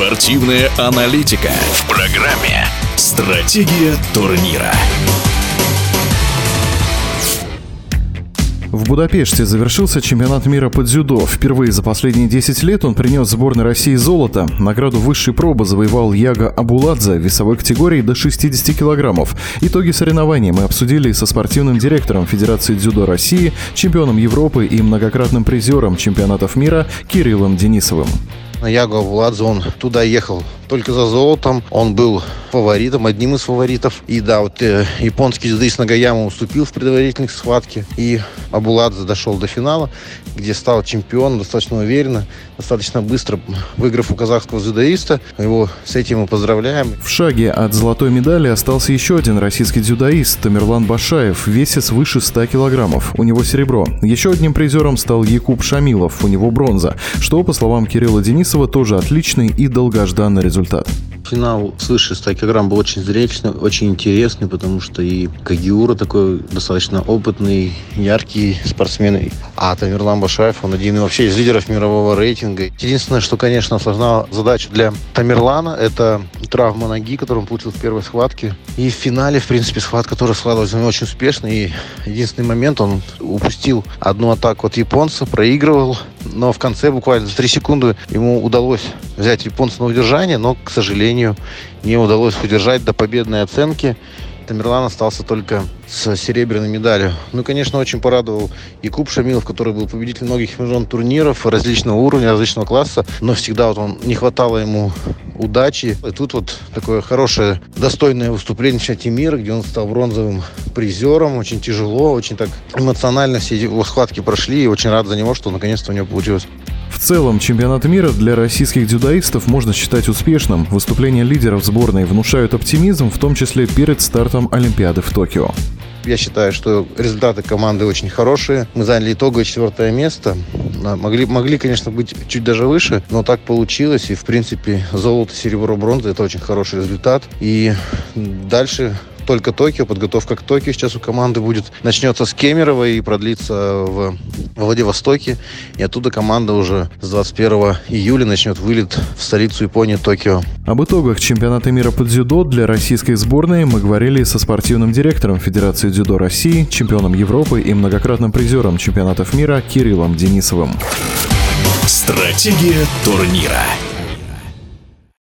Спортивная аналитика в программе «Стратегия турнира». В Будапеште завершился чемпионат мира по дзюдо. Впервые за последние 10 лет он принес сборной России золото. Награду высшей пробы завоевал Яга Абуладзе в весовой категории до 60 килограммов. Итоги соревнований мы обсудили со спортивным директором Федерации дзюдо России, чемпионом Европы и многократным призером чемпионатов мира Кириллом Денисовым. Яго Абуладзе, он туда ехал только за золотом. Он был фаворитом, одним из фаворитов. И да, вот э, японский дзюдоист Нагаяма уступил в предварительной схватке. И Абуладзе дошел до финала, где стал чемпионом достаточно уверенно, достаточно быстро выиграв у казахского дзюдоиста. Его с этим мы поздравляем. В шаге от золотой медали остался еще один российский дзюдоист Тамерлан Башаев в весе свыше 100 килограммов. У него серебро. Еще одним призером стал Якуб Шамилов, у него бронза, что, по словам Кирилла Денисова, тоже отличный и долгожданный результат. Финал свыше 100 килограмм был очень зрелищный, очень интересный, потому что и Кагиура такой достаточно опытный, яркий спортсмен. А Тамерлан Башаев, он один вообще из лидеров мирового рейтинга. Единственное, что, конечно, осложняло задачу для Тамерлана, это травма ноги, которую он получил в первой схватке. И в финале, в принципе, схватка тоже складывалась очень успешно. И единственный момент, он упустил одну атаку от японца, проигрывал. Но в конце, буквально за 3 секунды, ему удалось взять японца на удержание, но, к сожалению, не удалось удержать до победной оценки. Тамерлан остался только с серебряной медалью. Ну, конечно, очень порадовал Якуб Шамилов, который был победителем многих международных турниров различного уровня, различного класса, но всегда вот он не хватало ему удачи. И тут вот такое хорошее, достойное выступление в чемпионате мира, где он стал бронзовым призером. Очень тяжело, очень так эмоционально все эти схватки прошли. И очень рад за него, что наконец-то у него получилось. В целом, чемпионат мира для российских дзюдоистов можно считать успешным. Выступления лидеров сборной внушают оптимизм, в том числе перед стартом Олимпиады в Токио. Я считаю, что результаты команды очень хорошие. Мы заняли итоговое четвертое место. Могли, могли, конечно, быть чуть даже выше, но так получилось. И, в принципе, золото, серебро, бронза – это очень хороший результат. И дальше только Токио, подготовка к Токио сейчас у команды будет. Начнется с Кемерово и продлится в Владивостоке. И оттуда команда уже с 21 июля начнет вылет в столицу Японии Токио. Об итогах чемпионата мира по дзюдо для российской сборной мы говорили со спортивным директором Федерации дзюдо России, чемпионом Европы и многократным призером чемпионатов мира Кириллом Денисовым. Стратегия турнира.